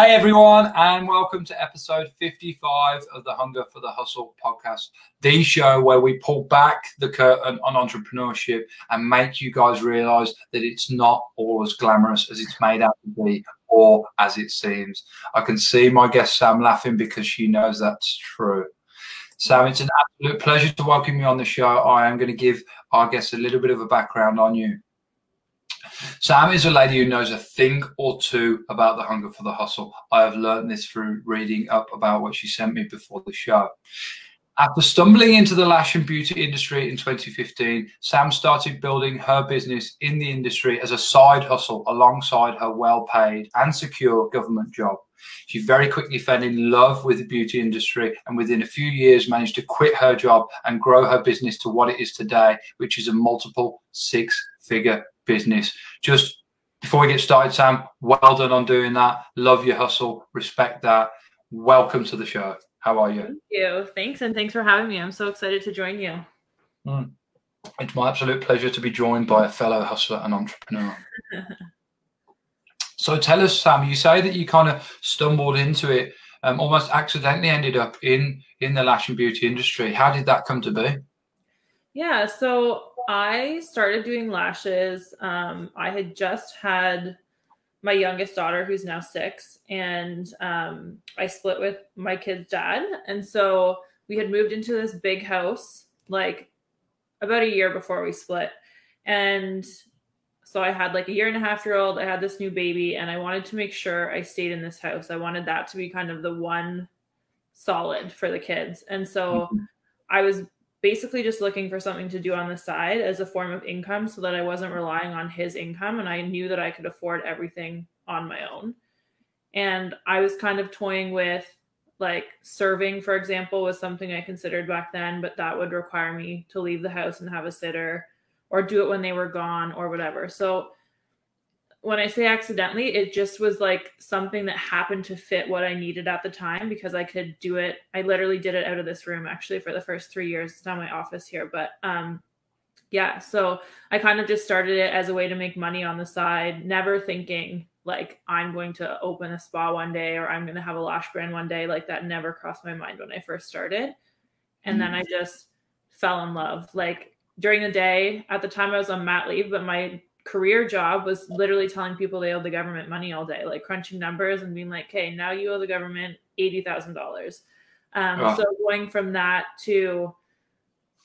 Hey everyone, and welcome to episode 55 of the Hunger for the Hustle podcast, the show where we pull back the curtain on entrepreneurship and make you guys realize that it's not all as glamorous as it's made out to be or as it seems. I can see my guest Sam laughing because she knows that's true. Sam, it's an absolute pleasure to welcome you on the show. I am going to give our guests a little bit of a background on you. Sam is a lady who knows a thing or two about the hunger for the hustle. I have learned this through reading up about what she sent me before the show. After stumbling into the lash and beauty industry in 2015, Sam started building her business in the industry as a side hustle alongside her well paid and secure government job. She very quickly fell in love with the beauty industry and within a few years managed to quit her job and grow her business to what it is today, which is a multiple six figure business. Just before we get started, Sam, well done on doing that. Love your hustle, respect that. Welcome to the show. How are you? Thank you. Thanks. And thanks for having me. I'm so excited to join you. Mm. It's my absolute pleasure to be joined by a fellow hustler and entrepreneur. so tell us, Sam, you say that you kind of stumbled into it, um, almost accidentally ended up in in the lash and beauty industry. How did that come to be? Yeah, so I started doing lashes. Um, I had just had my youngest daughter, who's now six, and um, I split with my kid's dad. And so we had moved into this big house like about a year before we split. And so I had like a year and a half year old. I had this new baby, and I wanted to make sure I stayed in this house. I wanted that to be kind of the one solid for the kids. And so mm-hmm. I was basically just looking for something to do on the side as a form of income so that I wasn't relying on his income and I knew that I could afford everything on my own. And I was kind of toying with like serving, for example, was something I considered back then, but that would require me to leave the house and have a sitter or do it when they were gone or whatever. So when I say accidentally, it just was like something that happened to fit what I needed at the time because I could do it. I literally did it out of this room actually for the first three years. It's not my office here, but um, yeah. So I kind of just started it as a way to make money on the side, never thinking like I'm going to open a spa one day or I'm going to have a lash brand one day. Like that never crossed my mind when I first started. And mm-hmm. then I just fell in love. Like during the day, at the time I was on mat leave, but my career job was literally telling people they owed the government money all day, like crunching numbers and being like, "Hey, now you owe the government eighty thousand um, dollars." So going from that to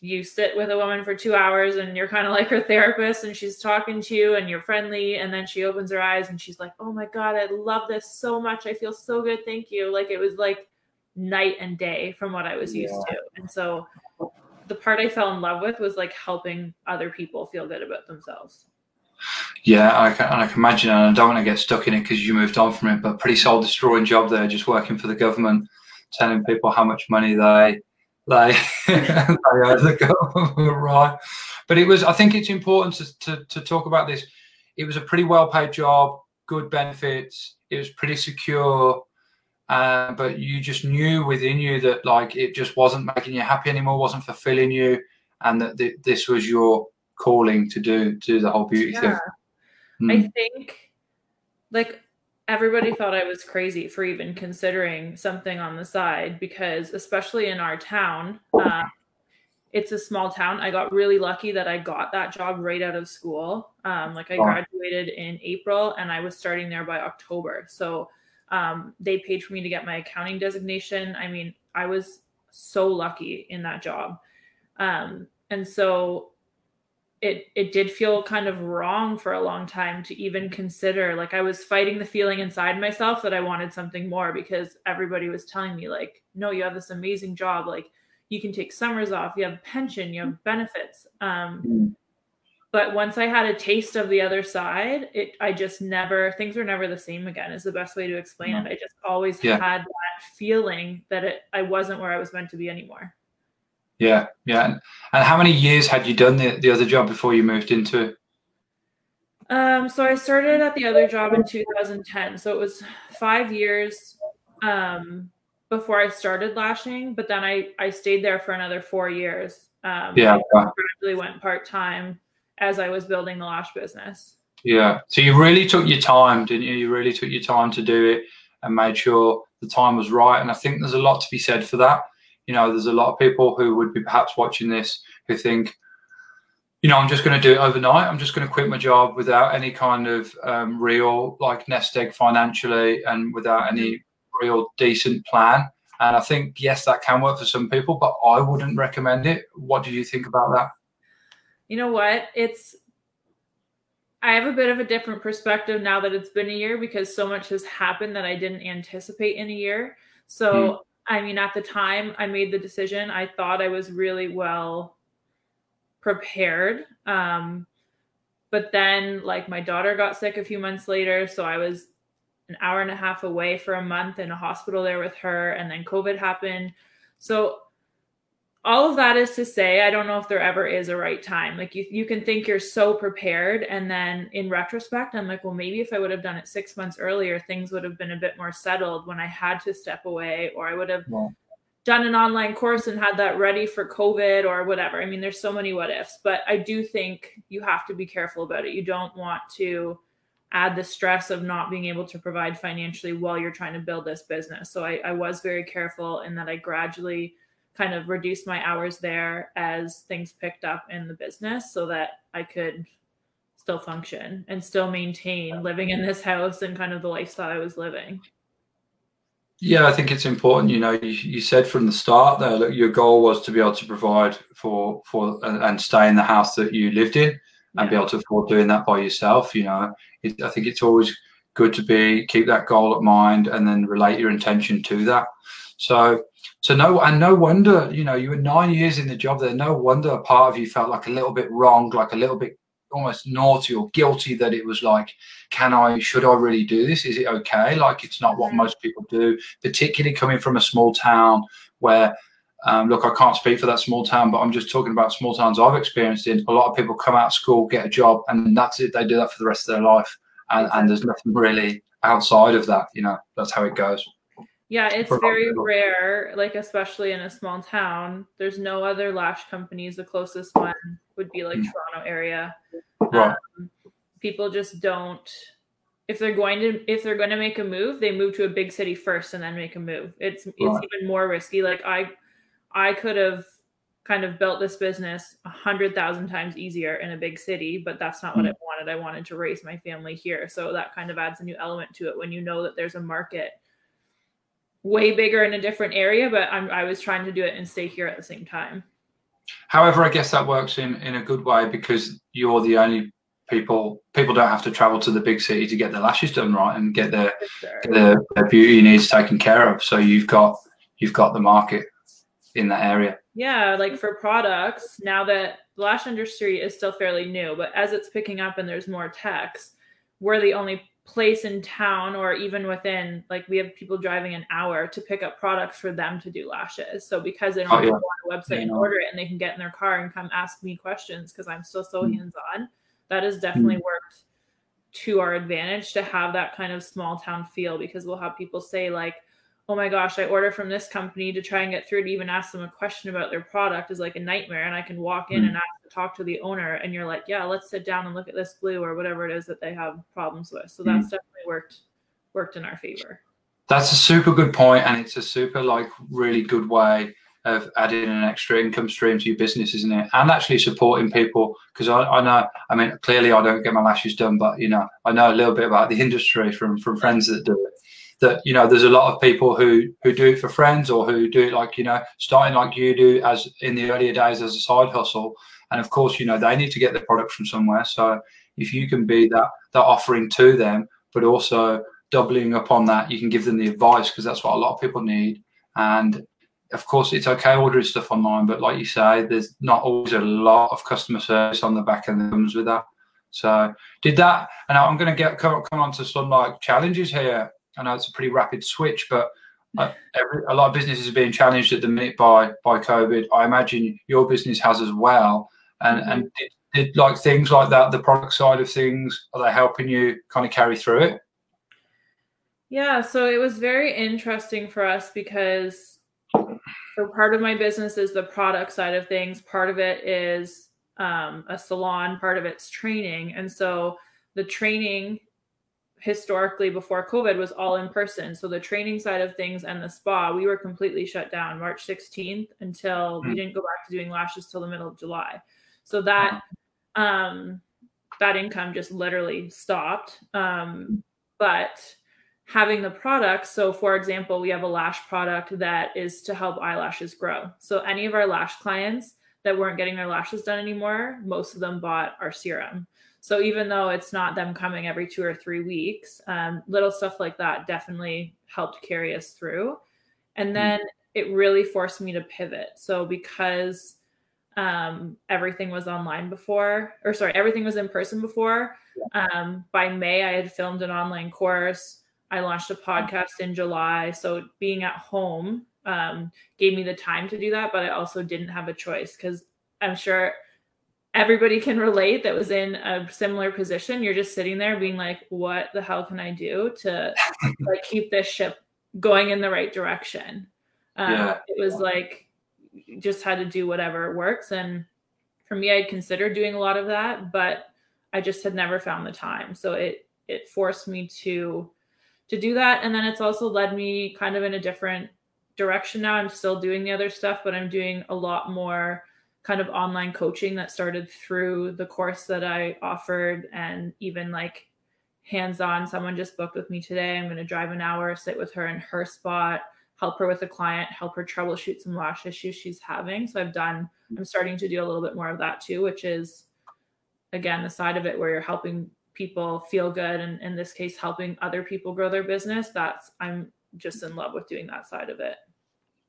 you sit with a woman for two hours and you're kind of like her therapist and she's talking to you and you're friendly and then she opens her eyes and she's like oh my god i love this so much. I feel so good. Thank you. Like it was like night and day from what i was used yeah. to. And so the part i fell in love with was like helping other people feel good about themselves yeah, I can, I can imagine, and I don't want to get stuck in it because you moved on from it, but pretty soul destroying job there, just working for the government, telling people how much money they they, they owe the government, right? But it was, I think it's important to, to, to talk about this. It was a pretty well paid job, good benefits, it was pretty secure. Uh, but you just knew within you that like it just wasn't making you happy anymore, wasn't fulfilling you, and that th- this was your calling to do to do the whole beauty yeah. thing. Mm. I think like everybody thought I was crazy for even considering something on the side because especially in our town, uh, it's a small town. I got really lucky that I got that job right out of school. Um, like I graduated in April and I was starting there by October. So um, they paid for me to get my accounting designation. I mean, I was so lucky in that job. Um, and so it it did feel kind of wrong for a long time to even consider like i was fighting the feeling inside myself that i wanted something more because everybody was telling me like no you have this amazing job. Like you can take summers off. You have pension. You have benefits. Um, mm. but once i had a taste of the other side it i just never things were never the same again is the best way to explain mm. it. I just always yeah. had that feeling that it i wasn't where i was meant to be anymore yeah, yeah. And, how many years had you done the, the other job before you moved into it? Um, so I started at the other job in 2010. So it was five years um, before I started lashing, but then I, I stayed there for another four years. Um, yeah. I gradually went part time as I was building the lash business. Yeah. So you really took your time, didn't you? You really took your time to do it. and made sure the time was right. And I think there's a lot to be said for that. You know, there's a lot of people who would be perhaps watching this who think, you know, I'm just going to do it overnight. I'm just going to quit my job without any kind of um, real like nest egg financially and without any real decent plan. And I think yes, that can work for some people, but I wouldn't recommend it. What do you think about that? You know what? It's I have a bit of a different perspective now that it's been a year because so much has happened that I didn't anticipate in a year. So, mm. I mean, at the time I made the decision, I thought I was really well prepared. Um, but then, like, my daughter got sick a few months later. So I was an hour and a half away for a month in a hospital there with her. And then COVID happened. So all of that is to say i don't know if there ever is a right time. Like you, you can think you're so prepared and then in retrospect i'm like well maybe if i would have done it six months earlier things would have been a bit more settled when i had to step away or i would have yeah. done an online course and had that ready for covid or whatever. I mean there's so many what ifs but i do think you have to be careful about it. You don't want to add the stress of not being able to provide financially while you're trying to build this business. So i, I was very careful in that i gradually kind of reduce my hours there as things picked up in the business so that I could still function and still maintain living in this house and kind of the lifestyle I was living. Yeah, I think it's important. You know, you, you said from the start that look, your goal was to be able to provide for for and stay in the house that you lived in and yeah. be able to afford doing that by yourself. You know, it, I think it's always good to be keep that goal at mind and then relate your intention to that. So so no, and no wonder, you know, you were nine years in the job there. No wonder a part of you felt like a little bit wrong, like a little bit almost naughty or guilty that it was like, can I, should I really do this? Is it okay? Like it's not what mm-hmm. most people do, particularly coming from a small town where, um, look, I can't speak for that small town, but I'm just talking about small towns I've experienced in. A lot of people come out of school, get a job, and that's it. They do that for the rest of their life, and, and there's nothing really outside of that. You know, that's how it goes. Yeah, it's very rare, like especially in a small town. There's no other lash companies. The closest one would be like mm. Toronto area. Right. Um, people just don't if they're going to if they're going to make a move, they move to a big city first and then make a move. It's it's right. even more risky. Like I I could have kind of built this business a hundred thousand times easier in a big city, but that's not what mm. I wanted. I wanted to raise my family here. So that kind of adds a new element to it when you know that there's a market way bigger in a different area, but I'm, I was trying to do it and stay here at the same time. However, I guess that works in, in a good way because you're the only people people don't have to travel to the big city to get their lashes done right and get their, sure. their, their beauty needs taken care of. So you've got you've got the market in that area. Yeah, like for products, now that the lash industry is still fairly new, but as it's picking up and there's more techs, we're the only place in town or even within like we have people driving an hour to pick up products for them to do lashes so because they don't oh, yeah. go on a website yeah, and order it and they can get in their car and come ask me questions because i'm still so mm. hands-on that has definitely mm. worked to our advantage to have that kind of small town feel because we'll have people say like oh my gosh, I order from this company to try and get through to even ask them a question about their product is like a nightmare. And I can walk in mm. and ask talk to the owner, and you're like, yeah, let's sit down and look at this glue or whatever it is that they have problems with. So that's mm. definitely worked worked in our favor. That's a super good point, and it's a super like really good way of adding an extra income stream to your business, isn't it? And actually supporting people because I, I know, I mean, clearly I don't get my lashes done, but you know, I know a little bit about the industry from from friends that do it that you know there's a lot of people who who do it for friends or who do it like you know starting like you do as in the earlier days as a side hustle. And of course you know they need to get their product from somewhere. So if you can be that that offering to them but also doubling up on that you can give them the advice because that's what a lot of people need. And of course it's okay ordering stuff online but like you say there's not always a lot of customer service on the back end that comes with that. So did that and i'm going to get come, come on to some like challenges here I know it's a pretty rapid switch, but uh, every, a lot of businesses are being challenged at the minute by by COVID. I imagine your business has as well. And and did, did like things like that, the product side of things, are they helping you kind of carry through it? Yeah, so it was very interesting for us because so part of my business is the product side of things. Part of it is um, a salon. Part of it's training, and so the training historically before COVID was all in person. So the training side of things and the spa, we were completely shut down March 16th until mm-hmm. we didn't go back to doing lashes till the middle of July. So that um that income just literally stopped. Um but having the product, so for example, we have a lash product that is to help eyelashes grow. So any of our lash clients that weren't getting their lashes done anymore, most of them bought our serum. So even though it's not them coming every two or three weeks, um, little stuff like that definitely helped carry us through. And mm-hmm. then it really forced me to pivot. So because um, everything was online before, or sorry, everything was in person before. Um, by May, I had filmed an online course. I launched a podcast in July. So being at home um, gave me the time to do that, but I also didn't have a choice because I'm sure everybody can relate that was in a similar position. You're just sitting there being like, what the hell can I do to like keep this ship going in the right direction? Um, yeah. It was like, just had to do whatever works. And for me, I'd considered doing a lot of that, but I just had never found the time. So it, it forced me to, to do that. And then it's also led me kind of in a different direction now. I'm still doing the other stuff, but I'm doing a lot more kind of online coaching that started through the course that I offered and even like hands on. Someone just booked with me today. I'm going to drive an hour, sit with her in her spot, help her with a client, help her troubleshoot some lash issues she's having. So I've done, I'm starting to do a little bit more of that too, which is again the side of it where you're helping people feel good and in this case helping other people grow their business. That's, I'm just in love with doing that side of it.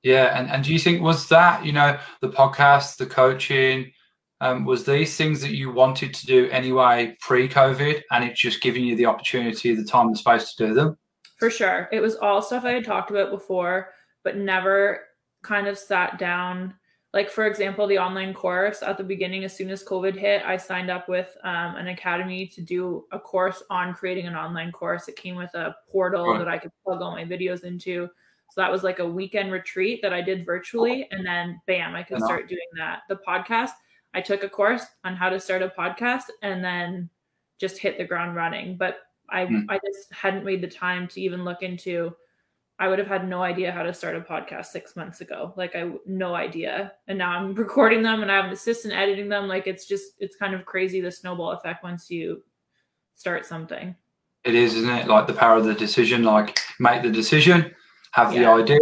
Yeah, and, and do you think was that you know the podcast, the coaching, um, was these things that you wanted to do anyway pre-COVID, and it's just giving you the opportunity, the time, the space to do them? For sure, it was all stuff I had talked about before, but never kind of sat down. Like for example, the online course at the beginning, as soon as COVID hit, I signed up with um, an academy to do a course on creating an online course. It came with a portal right. that I could plug all my videos into so that was like a weekend retreat that I did virtually. And then bam, I could start doing that. The podcast, I took a course on how to start a podcast and then just hit the ground running. But I, mm. I just hadn't made the time to even look into I would have had no idea how to start a podcast six months ago. Like I no idea. And now I'm recording them and I have an assistant editing them. Like it's just it's kind of crazy the snowball effect once you start something. It is, isn't it? Like the power of the decision, like make the decision have yeah. the idea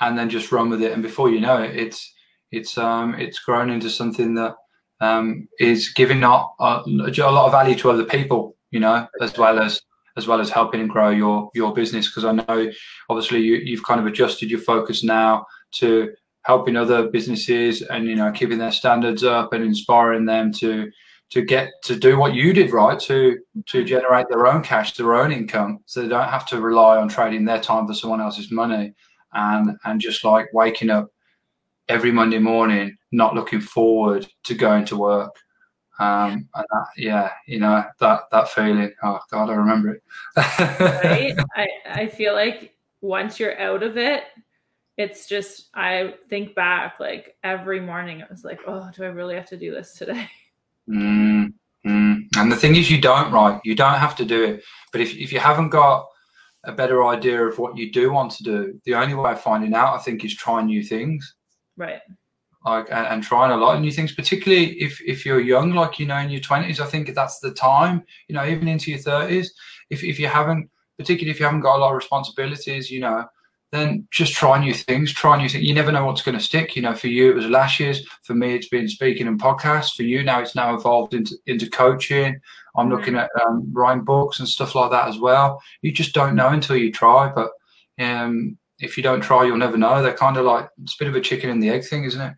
and then just run with it and before you know it it's it's um it's grown into something that um is giving not a, a lot of value to other people you know as well as as well as helping and grow your your business because i know obviously you, you've kind of adjusted your focus now to helping other businesses and you know keeping their standards up and inspiring them to to get to do what you did right to to generate their own cash their own income so they don't have to rely on trading their time for someone else's money and and just like waking up every monday morning not looking forward to going to work. Um and that, yeah you know that that feeling. Oh god i remember it. Right? I i feel like once you're out of it it's just i think back like every morning i was like oh do i really have to do this today Mm, mm. And the thing is, you don't, right? You don't have to do it. But if, if you haven't got a better idea of what you do want to do, the only way of finding out, I think, is trying new things. Right. Like and, and trying a lot of new things, particularly if if you're young, like you know, in your twenties. I think that's the time. You know, even into your thirties. If if you haven't, particularly if you haven't got a lot of responsibilities, you know, then just try new things, try new things. You never know what's going to stick. You know, for you, it was lashes. For me, it's been speaking and podcasts. For you, now it's now evolved into, into coaching. I'm mm-hmm. looking at um, writing books and stuff like that as well. You just don't know until you try. But um, if you don't try, you'll never know. They're kind of like, it's a bit of a chicken and the egg thing, isn't it?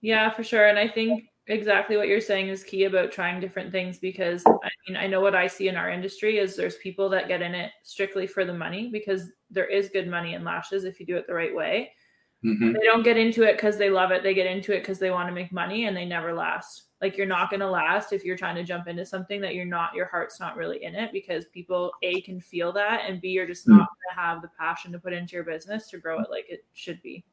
Yeah, for sure. And I think exactly what you're saying is key about trying different things because I mean I know what I see in our industry is there's people that get in it strictly for the money because there is good money in lashes if you do it the right way. Mm-hmm. They don't get into it because they love it. They get into it because they want to make money and they never last. Like you're not going to last if you're trying to jump into something that you're not, your heart's not really in it because people A can feel that and B, you're just mm-hmm. not going to have the passion to put into your business to grow it like it should be.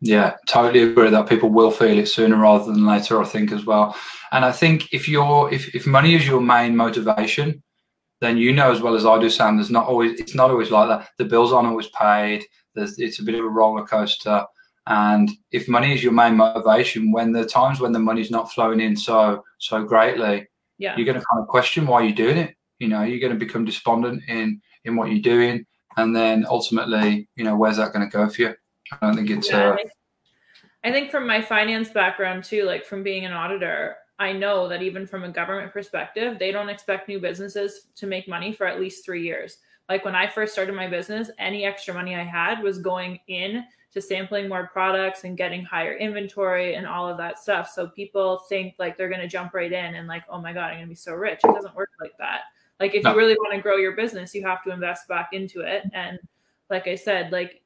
Yeah, totally agree that people will feel it sooner rather than later. I think as well, and I think if you're if if money is your main motivation, then you know as well as I do, Sam. There's not always it's not always like that. The bills aren't always paid. There's it's a bit of a roller coaster. And if money is your main motivation, when the times when the money's not flowing in so so greatly, yeah, you're going to kind of question why you're doing it. You know, you're going to become despondent in in what you're doing, and then ultimately, you know, where's that going to go for you? I don't think it's. Yeah, uh, I think from my finance background too, like from being an auditor, I know that even from a government perspective, they don't expect new businesses to make money for at least three years. Like when I first started my business, any extra money I had was going in to sampling more products and getting higher inventory and all of that stuff. So people think like they're going to jump right in and like, oh my God, I'm going to be so rich. It doesn't work like that. Like if no. you really want to grow your business, you have to invest back into it. And like I said, like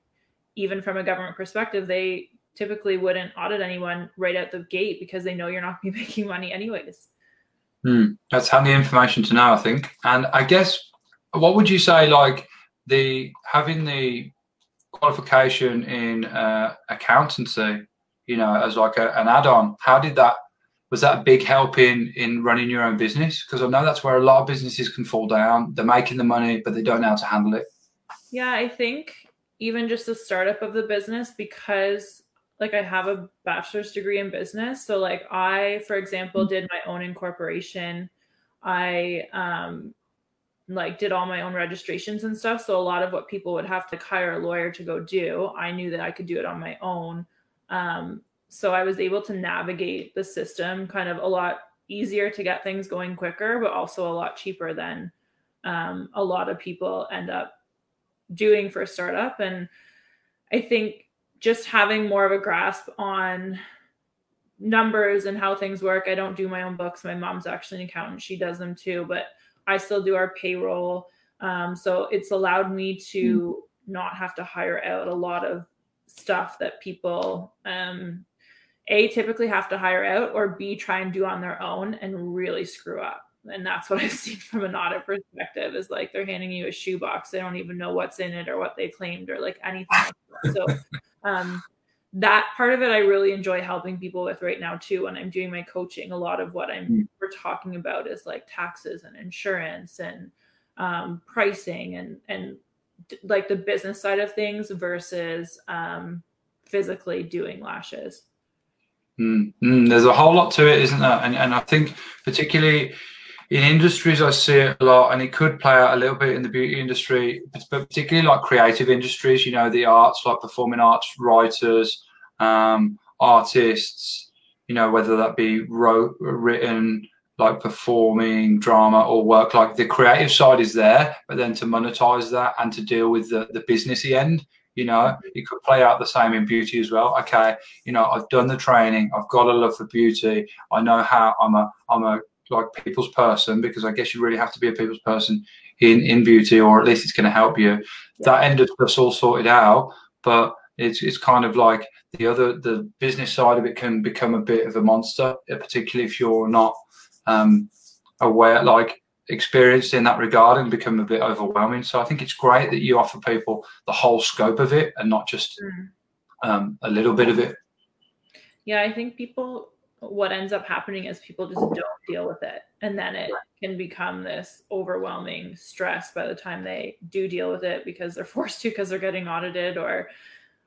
even from a government perspective, they typically wouldn't audit anyone right out the gate because they know you're not going to be making money anyways. Hmm. That's handy information to know, I think. And I guess, what would you say, like the having the qualification in uh, accountancy, you know, as like a, an add-on? How did that? Was that a big help in in running your own business? Because I know that's where a lot of businesses can fall down. They're making the money, but they don't know how to handle it. Yeah, I think even just the startup of the business because like I have a bachelor's degree in business. So like I, for example, did my own incorporation. I um like did all my own registrations and stuff. So a lot of what people would have to hire a lawyer to go do, I knew that I could do it on my own. Um, so I was able to navigate the system kind of a lot easier to get things going quicker, but also a lot cheaper than um, a lot of people end up doing for a startup. And I think just having more of a grasp on numbers and how things work. I don't do my own books. My mom's actually an accountant. She does them too, but I still do our payroll. Um, so it's allowed me to mm. not have to hire out a lot of stuff that people um, a typically have to hire out or b try and do on their own and really screw up and that's what i've seen from an audit perspective is like they're handing you a shoebox they don't even know what's in it or what they claimed or like anything like so um, that part of it I really enjoy helping people with right now too. When I'm doing my coaching, a lot of what I'm mm. we're talking about is like taxes and insurance and um, pricing and and like the business side of things versus um, physically doing lashes. Mm, mm, there's a whole lot to it, isn't there? And and I think particularly in industries I see it a lot, and it could play out a little bit in the beauty industry, but particularly like creative industries. You know, the arts, like performing arts writers, um, artists. You know, whether that be wrote, written, like performing, drama, or work. Like the creative side is there, but then to monetize that and to deal with the the businessy end. You know, it could play out the same in beauty as well. Okay, you know, I've done the training. I've got a love for beauty. I know how I'm a I'm a like people's person because I guess you really have to be a people's person in in beauty, or at least it's going to help you. Yeah. That end of stuff's all sorted out, but it's it's kind of like the other the business side of it can become a bit of a monster, particularly if you're not um, aware, like experienced in that regard, and become a bit overwhelming. So I think it's great that you offer people the whole scope of it and not just mm. um, a little bit of it. Yeah, I think people what ends up happening is people just don't deal with it. And then it can become this overwhelming stress by the time they do deal with it because they're forced to because they're getting audited or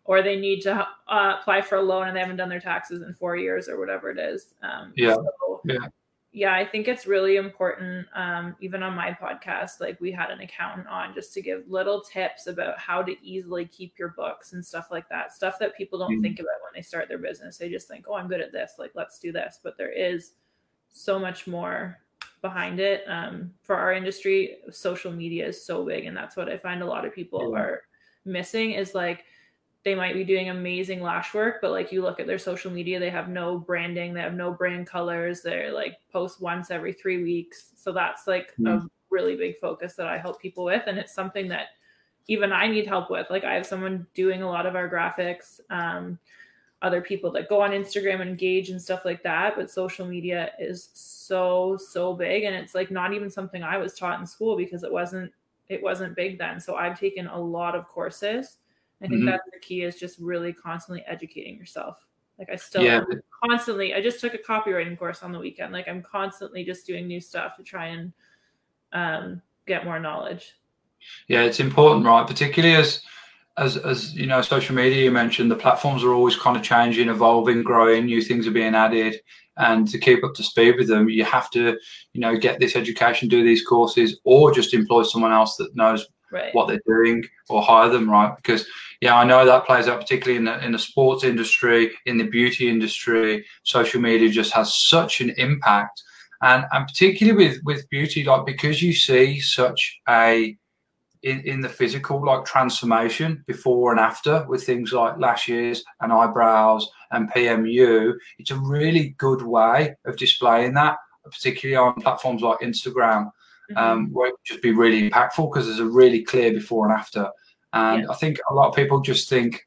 or they need to uh, apply for a loan and they haven't done their taxes in four years or whatever it is. Um, yeah. so, yeah yeah, I think it's really important. Um, even on my podcast, like we had an accountant on just to give little tips about how to easily keep your books and stuff like that. Stuff that people don't mm-hmm. think about when they start their business. They just think, oh, I'm good at this. Like, let's do this. But there is so much more behind it. Um, for our industry, social media is so big. And that's what I find a lot of people are missing is like, they might be doing amazing lash work, but like you look at their social media, they have no branding, they have no brand colors. They're like post once every three weeks. So that's like mm. a really big focus that I help people with. And it's something that even I need help with. Like I have someone doing a lot of our graphics, um, other people that go on Instagram and engage and stuff like that. But social media is so, so big. And it's like not even something I was taught in school because it wasn't it wasn't big then. So I've taken a lot of courses I think mm-hmm. that's the key is just really constantly educating yourself. Like I still yeah. constantly, I just took a copywriting course on the weekend. Like I'm constantly just doing new stuff to try and um, get more knowledge. Yeah, it's important, right? Particularly as as as you know, social media you mentioned, the platforms are always kind of changing, evolving, growing, new things are being added. And to keep up to speed with them, you have to, you know, get this education, do these courses, or just employ someone else that knows right. what they're doing or hire them, right? Because yeah, I know that plays out particularly in the in the sports industry, in the beauty industry. Social media just has such an impact, and and particularly with with beauty, like because you see such a in, in the physical like transformation before and after with things like lashes and eyebrows and PMU, it's a really good way of displaying that, particularly on platforms like Instagram, mm-hmm. um, where it just be really impactful because there's a really clear before and after. And yeah. I think a lot of people just think,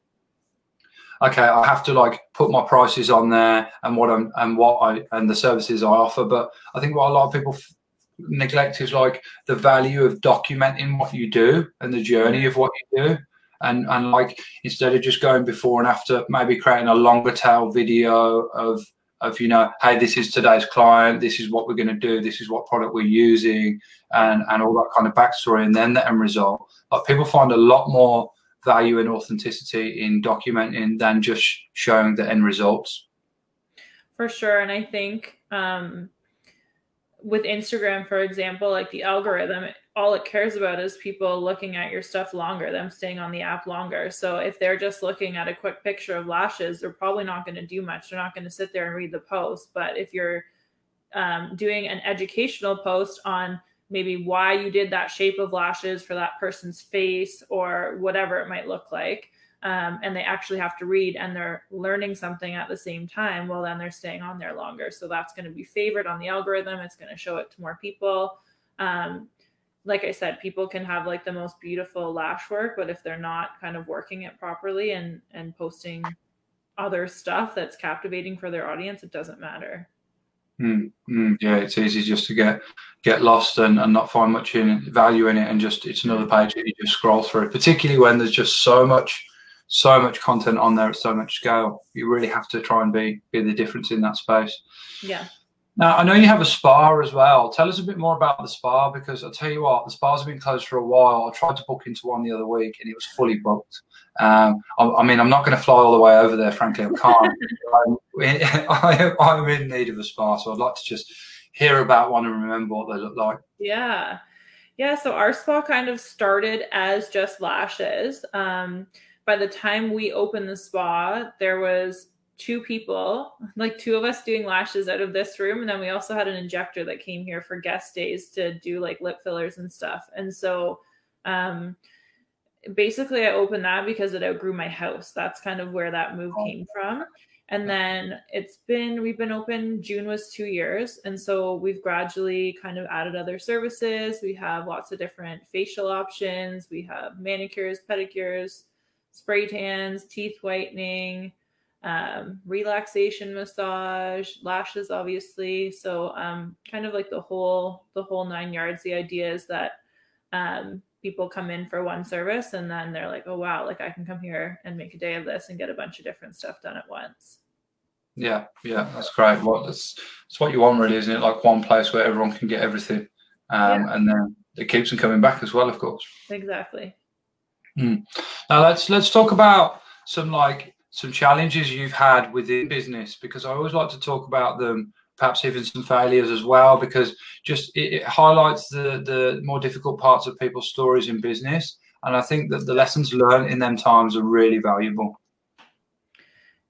okay, I have to like put my prices on there and what I'm and what I and the services I offer. But I think what a lot of people f- neglect is like the value of documenting what you do and the journey of what you do. And, and like instead of just going before and after, maybe creating a longer tail video of of you know, hey, this is today's client, this is what we're going to do, this is what product we're using, and and all that kind of backstory, and then the end result. Like people find a lot more value and authenticity in documenting than just showing the end results. For sure, and I think um, with Instagram, for example, like the algorithm, all it cares about is people looking at your stuff longer, them staying on the app longer. So if they're just looking at a quick picture of lashes, they're probably not going to do much. They're not going to sit there and read the post. But if you're um, doing an educational post on maybe why you did that shape of lashes for that person's face or whatever it might look like, um, and they actually have to read and they're learning something at the same time, well, then they're staying on there longer. So that's going to be favored on the algorithm. It's going to show it to more people. Um, like I said, people can have like the most beautiful lash work, but if they're not kind of working it properly and and posting other stuff that's captivating for their audience, it doesn't matter. Mm, mm, yeah, it's easy just to get get lost and, and not find much in value in it, and just it's another page that you just scroll through. Particularly when there's just so much so much content on there at so much scale. You really have to try and be be the difference in that space. Yeah. Now I know you have a spa as well. Tell us a bit more about the spa because I'll tell you what, the spas been closed for a while. I tried to book into one the other week and it was fully booked. Um, I, I, mean, I'm not going to fly all the way over there. Frankly, I can't. I'm, in, I'm in need of a spa, so I'd like to just hear about one and remember what they look like. Yeah. Yeah, so our spa kind of started as just lashes. Um, by the time we opened the spa, there was two people, like two of us doing lashes out of this room. And then we also had an injector that came here for guest days to do like lip fillers and stuff. And so um basically I opened that because it outgrew my house. That's kind of where that move oh. came from. And then it's been, we've been open, June was two years. And so we've gradually kind of added other services. We have lots of different facial options. We have manicures, pedicures, spray tans, teeth whitening, um, relaxation massage, lashes, obviously. So um, kind of like the whole the whole nine yards. The idea is that um, people come in for one service and then they're like, oh wow, like I can come here and make a day of this and get a bunch of different stuff done at once. Yeah, yeah, that's great. What that's, that's what you want, really, isn't it? Like one place where everyone can get everything, um, yeah. and then it keeps them coming back as well, of course. Exactly. Mm. Now let's let's talk about some like some challenges you've had within business because I always like to talk about them, perhaps even some failures as well, because just it, it highlights the the more difficult parts of people's stories in business, and I think that the lessons learned in them times are really valuable.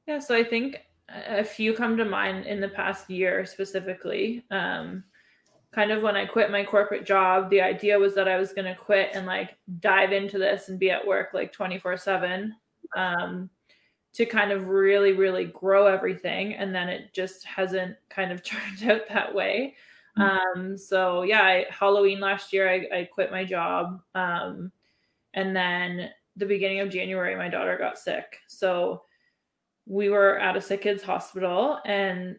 Yeah, so I think a few come to mind in the past year specifically. Um, kind of when I quit my corporate job, the idea was that I was going to quit and like dive into this and be at work like 24 7 um, to kind of really, really grow everything. And then it just hasn't kind of turned out that way. Mm-hmm. Um, so yeah, I, Halloween last year, I, I quit my job. Um, and then the beginning of January, my daughter got sick. So we were at a sick kids hospital and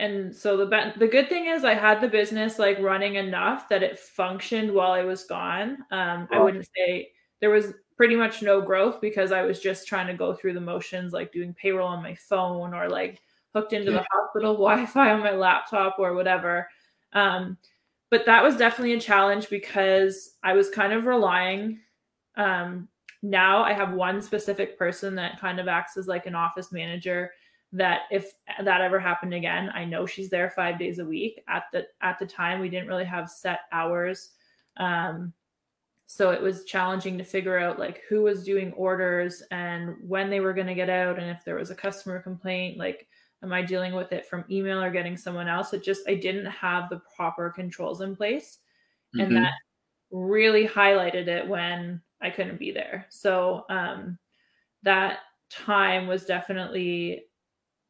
and so the the good thing is I had the business like running enough that it functioned while I was gone. Um, I wouldn't say there was pretty much no growth because I was just trying to go through the motions, like doing payroll on my phone or like hooked into yeah. the hospital Wi-Fi on my laptop or whatever. Um, but that was definitely a challenge because I was kind of relying. Um, now I have one specific person that kind of acts as like an office manager that if that ever happened again i know she's there five days a week at the at the time we didn't really have set hours um, so it was challenging to figure out like who was doing orders and when they were going to get out and if there was a customer complaint like am i dealing with it from email or getting someone else it just i didn't have the proper controls in place mm-hmm. and that really highlighted it when i couldn't be there so um, that time was definitely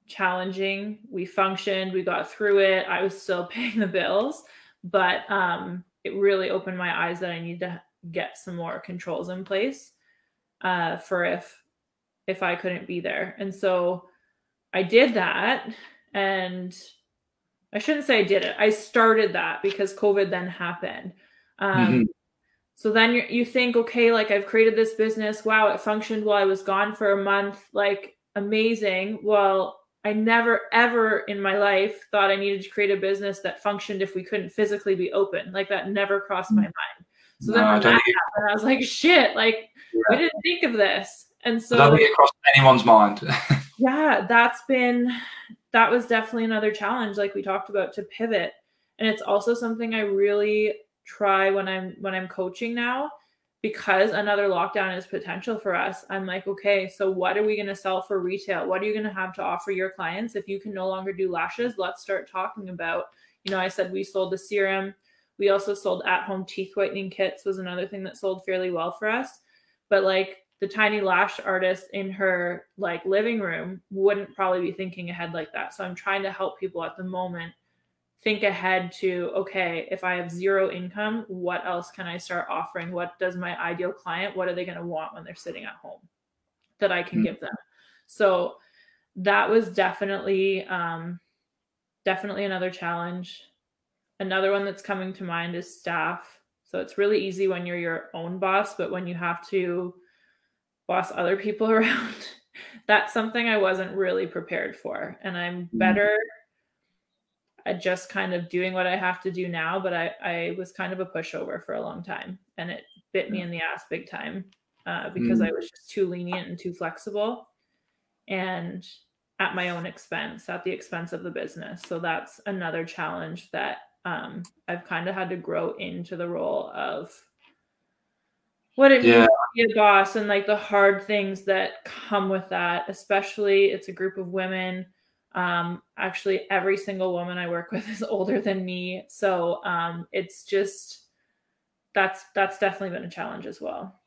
challenging. We functioned, we got through it. I was still paying the bills, but um, it really opened my eyes that I need to get some more controls in place uh, for if if I couldn't be there. And so I did that, and I shouldn't say I did it. I started that because COVID then happened. Um, mm-hmm. So then you you think, okay, like I've created this business. Wow, it functioned while I was gone for a month. Like amazing. Well, I never ever in my life thought I needed to create a business that functioned if we couldn't physically be open. Like that never crossed my mind. So no, then when that happened, I was like, shit, like yeah. we didn't think of this. And so that get across anyone's mind. yeah, that's been that was definitely another challenge, like we talked about, to pivot. And it's also something I really try when I'm when I'm coaching now because another lockdown is potential for us, I'm like, okay, so what are we going to sell for retail? What are you going to have to offer your clients? If you can no longer do lashes, let's start talking about, you know, I said we sold the serum. We also sold at home teeth whitening kits, was another thing that sold fairly well for us. But like the tiny lash artist in her like living room wouldn't probably be thinking ahead like that. So I'm trying to help people at the moment think ahead to okay if i have zero income what else can i start offering what does my ideal client what are they going to want when they're sitting at home that i can mm-hmm. give them so that was definitely um definitely another challenge another one that's coming to mind is staff so it's really easy when you're your own boss but when you have to boss other people around that's something i wasn't really prepared for and i'm mm-hmm. better just kind of doing what I have to do now, but I, I was kind of a pushover for a long time and it bit me in the ass big time uh, because mm. I was just too lenient and too flexible and at my own expense, at the expense of the business. So that's another challenge that um, I've kind of had to grow into the role of what it yeah. means to be a boss and like the hard things that come with that, especially it's a group of women um, actually, every single woman I work with is older than me, so um, it's just that's that's definitely been a challenge as well.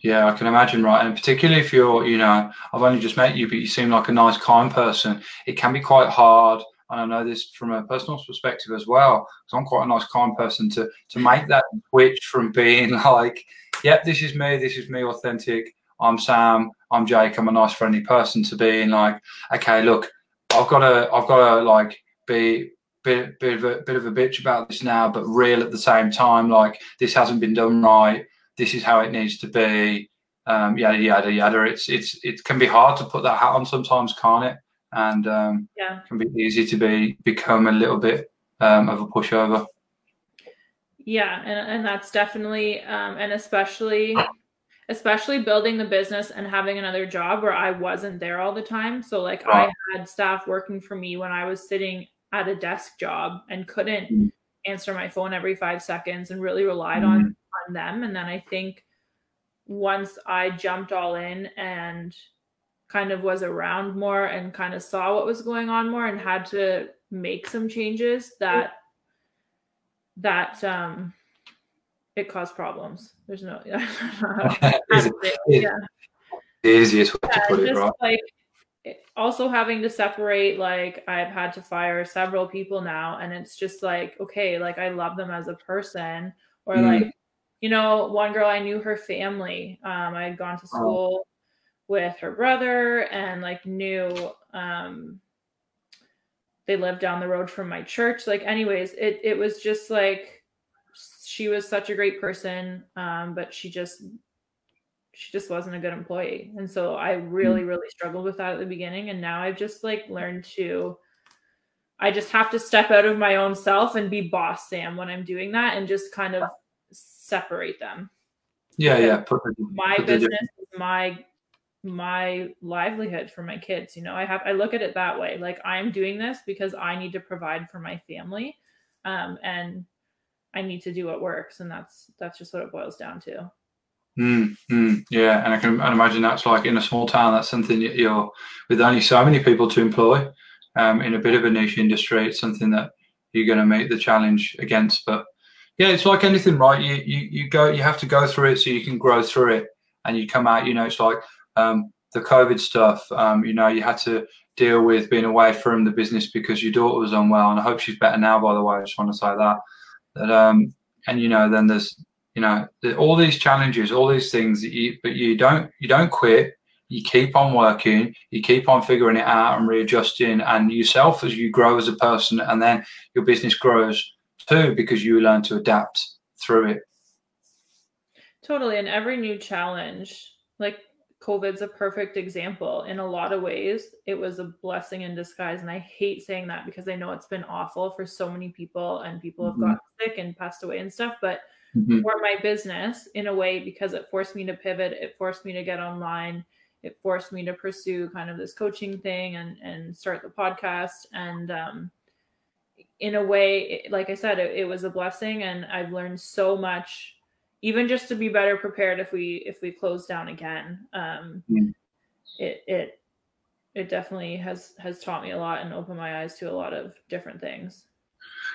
Yeah, I can imagine, right? And particularly if you're, you know, I've only just met you, but you seem like a nice, kind person. It can be quite hard, and I know this from a personal perspective as well, because I'm quite a nice, kind person to to make that switch from being like, "Yep, this is me, this is me, authentic. I'm Sam, I'm Jake, I'm a nice, friendly person," to being like, "Okay, look, I've got to I've got to like be bit bit of a bit of a bitch about this now, but real at the same time. Like this hasn't been done right. This is how it needs to be. Um, yada yada yada. It's it's it can be hard to put that hat on sometimes, can't it? And um, yeah, it can be easy to be become a little bit um, of a pushover. Yeah, and and that's definitely um, and especially especially building the business and having another job where I wasn't there all the time. So like I had staff working for me when I was sitting at a desk job and couldn't mm-hmm. answer my phone every 5 seconds and really relied mm-hmm. on on them and then I think once I jumped all in and kind of was around more and kind of saw what was going on more and had to make some changes that that um it caused problems. There's no yeah. yeah. The easiest way yeah, to put it, right? Like also having to separate like I've had to fire several people now and it's just like okay, like I love them as a person or mm. like you know, one girl I knew her family. Um I had gone to oh. school. With her brother and like knew um they lived down the road from my church. Like anyways, it it was just like she was such a great person, um, but she just she just wasn't a good employee. And so I really, mm. really struggled with that at the beginning. And now I've just like learned to I just have to step out of my own self and be boss Sam when I'm doing that and just kind of separate them. Yeah, yeah. My business is my my livelihood for my kids. You know, I have I look at it that way. Like I'm doing this because I need to provide for my family. Um, and I need to do what works. And that's that's just what it boils down to. Mm, mm, yeah, and I can I imagine that's like in a small town. That's something that you're with only so many people to employ um, in a bit of a niche industry. It's something that you're going to meet the challenge against. But yeah, it's like anything, right? You, you you go, you have to go through it so you can grow through it, and you come out. You know, it's like um, the COVID stuff. Um, you know, you had to deal with being away from the business because your daughter was unwell, and I hope she's better now. By the way, I just want to say that. That um, and you know, then there's you know all these challenges, all these things that you, but you don't you don't quit. You keep on working, you keep on figuring it out and readjusting, and yourself as you grow as a person, and then your business grows too because you learn to adapt through it. Totally, and every new challenge, like COVID's a perfect example. In a lot of ways, it was a blessing in disguise. And I hate saying that because I know it's been awful for so many people and people have mm-hmm. gotten sick and passed away and stuff. But mm-hmm. for my business, in a way, because it forced me to pivot, it forced me to get online, it forced me to pursue kind of this coaching thing and, and start the podcast. And um, in a way, like I said, it, it was a blessing. And I've learned so much even just to be better prepared if we if we close down again um mm. it it it definitely has has taught me a lot and opened my eyes to a lot of different things.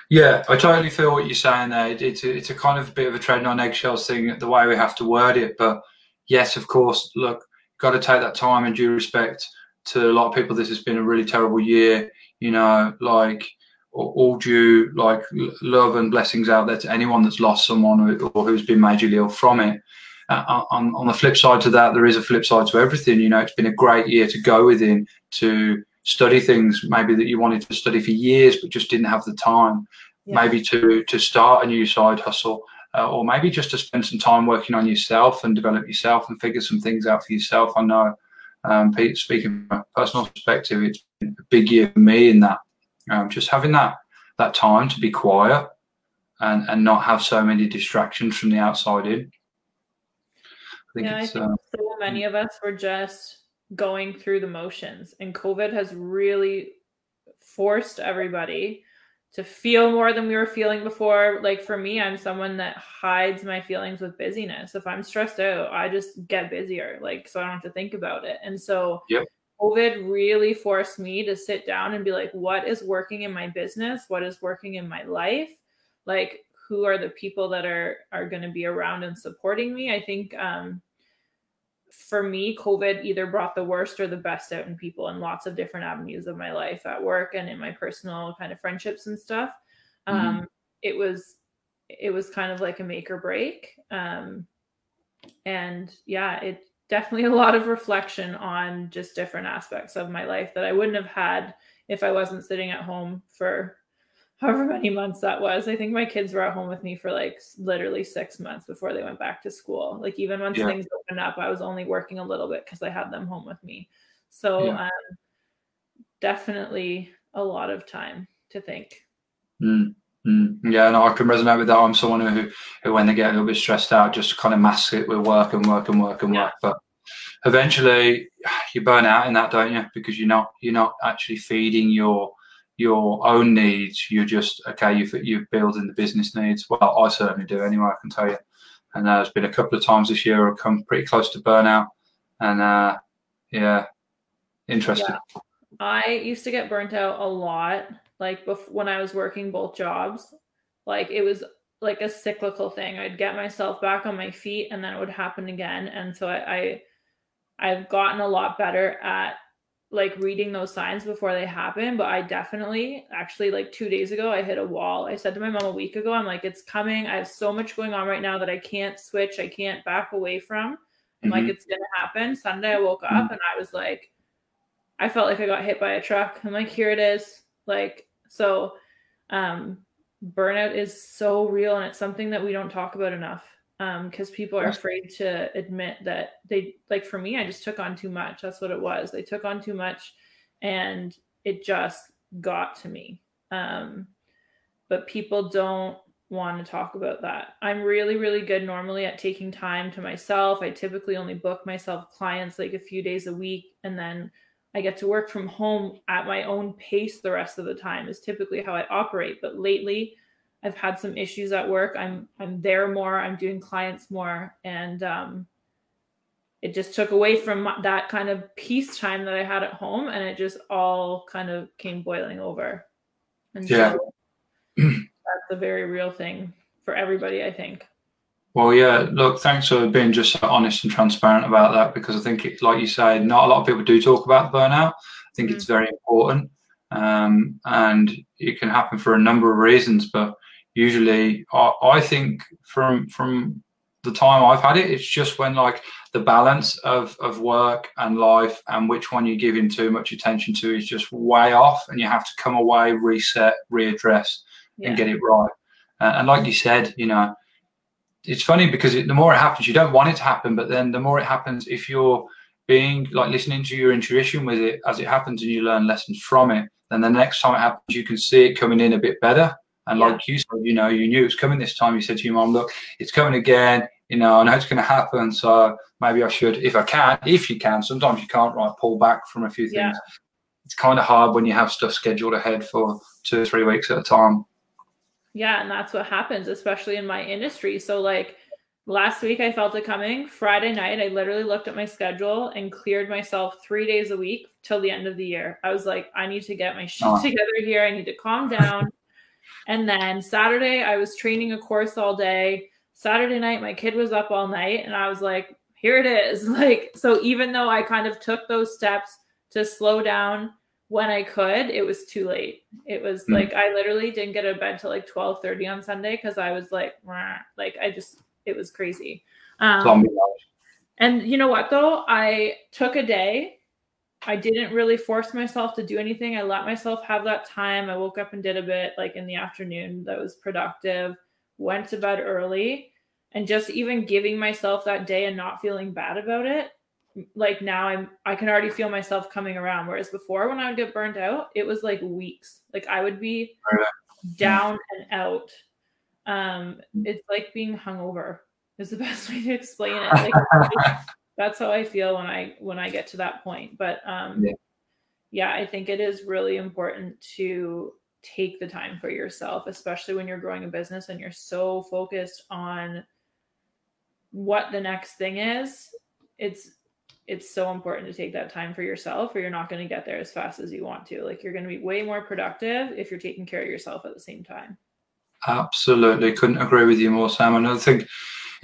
Yeah i totally feel what you're saying there. It's a, it's a kind of a bit of a treading on eggshells thing the way we have to word it but yes of course look got to take that time and due respect to a lot of people. This has been a really terrible year you know like all due like love and blessings out there to anyone that's lost someone or, who's been majorly ill from it. Uh, on, on the flip side to that, there is a flip side to everything. You know, it's been a great year to go within to study things maybe that you wanted to study for years but just didn't have the time. Yeah. Maybe to to start a new side hustle, uh, or maybe just to spend some time working on yourself and develop yourself and figure some things out for yourself. I know, um, Pete, speaking from a personal perspective, it's been a big year for me in that um, just having that that time to be quiet and and not have so many distractions from the outside in. I think yeah, I think uh, so many of us were just going through the motions, and COVID has really forced everybody to feel more than we were feeling before. Like for me, I'm someone that hides my feelings with busyness. If I'm stressed out, I just get busier, like so I don't have to think about it. And so yep. COVID really forced me to sit down and be like, what is working in my business? What is working in my life? Like, who are the people that are are going to be around and supporting me? I think um, for me, COVID either brought the worst or the best out in people in lots of different avenues of my life, at work and in my personal kind of friendships and stuff. Mm-hmm. Um, it was it was kind of like a make or break. Um, and yeah, it definitely a lot of reflection on just different aspects of my life that I wouldn't have had if I wasn't sitting at home for however many months that was. I think my kids were at home with me for like literally six months before they went back to school. Like even once yeah. things opened up, I was only working a little bit because I had them home with me. So yeah. um, definitely a lot of time to think. Mm. Mm, yeah, no, I can resonate with that. I'm someone who, who, when they get a little bit stressed out, just kind of mask it with work and work and work and yeah. work. But eventually, you burn out in that, don't you? Because you're not you're not actually feeding your your own needs. You're just okay. You you're building the business needs. Well, I certainly do anyway. I can tell you. And uh, there's been a couple of times this year I've come pretty close to burnout, and uh, yeah, interesting. Yeah. I used to get burnt out a lot like before, when I was working both jobs, like it was like a cyclical thing. I'd get myself back on my feet and then it would happen again. And so I, I I've gotten a lot better at like reading those signs before they happen. But I definitely actually like two days ago I hit a wall. I said to my mom a week ago, I'm like, it's coming. I have so much going on right now that I can't switch, I can't back away from. I'm mm-hmm. like, it's gonna happen. Sunday I woke up mm-hmm. and I was like, I felt like I got hit by a truck. I'm like, here it is. Like so um, burnout is so real and it's something that we don't talk about enough because um, people are afraid to admit that they like for me i just took on too much that's what it was they took on too much and it just got to me Um, but people don't want to talk about that. I'm really, really good normally at taking time to myself. I typically only book myself clients like a few days a week, and then I get to work from home at my own pace the rest of the time, is typically how I operate. But lately, I've had some issues at work. I'm I'm there more. I'm doing clients more, and um, it just took away from that kind of peace time that I had at home, and it just all kind of came boiling over. And yeah. so that's a very real thing for everybody, I think. Well, yeah. Look, thanks for being just so honest and transparent about that because I think, it, like you say, not a lot of people do talk about burnout. I think mm-hmm. it's very important, um, and it can happen for a number of reasons. But usually, I, I think from from the time I've had it, it's just when like the balance of of work and life and which one you're giving too much attention to is just way off, and you have to come away, reset, readdress, yeah. and get it right. Uh, and like you said, you know, it's funny because it, the more it happens, you don't want it to happen, but then the more it happens, if you're being like listening to your intuition with it as it happens and you learn lessons from it, then the next time it happens, you can see it coming in a bit better. And yeah. like you said, you know, you knew it was coming this time. You said to your mom, look, it's coming again. You know, I know it's going to happen. So maybe I should, if I can, if you can, sometimes you can't, right, pull back from a few things. Yeah. It's kind of hard when you have stuff scheduled ahead for two or three weeks at a time. Yeah, and that's what happens, especially in my industry. So, like last week, I felt it coming. Friday night, I literally looked at my schedule and cleared myself three days a week till the end of the year. I was like, I need to get my shit oh. together here. I need to calm down. and then Saturday, I was training a course all day. Saturday night, my kid was up all night, and I was like, here it is. Like, so even though I kind of took those steps to slow down when I could, it was too late. It was mm. like I literally didn't get out of bed till like twelve thirty on Sunday because I was like, like I just it was crazy. Um, and you know what though, I took a day. I didn't really force myself to do anything. I let myself have that time. I woke up and did a bit like in the afternoon that was productive. Went to bed early, and just even giving myself that day and not feeling bad about it like now I'm I can already feel myself coming around. Whereas before when I would get burnt out, it was like weeks. Like I would be down and out. Um, it's like being hungover is the best way to explain it. Like, that's how I feel when I when I get to that point. But um yeah. yeah, I think it is really important to take the time for yourself, especially when you're growing a business and you're so focused on what the next thing is. It's it's so important to take that time for yourself or you're not going to get there as fast as you want to. Like you're going to be way more productive if you're taking care of yourself at the same time. Absolutely. Couldn't agree with you more, Sam. And I think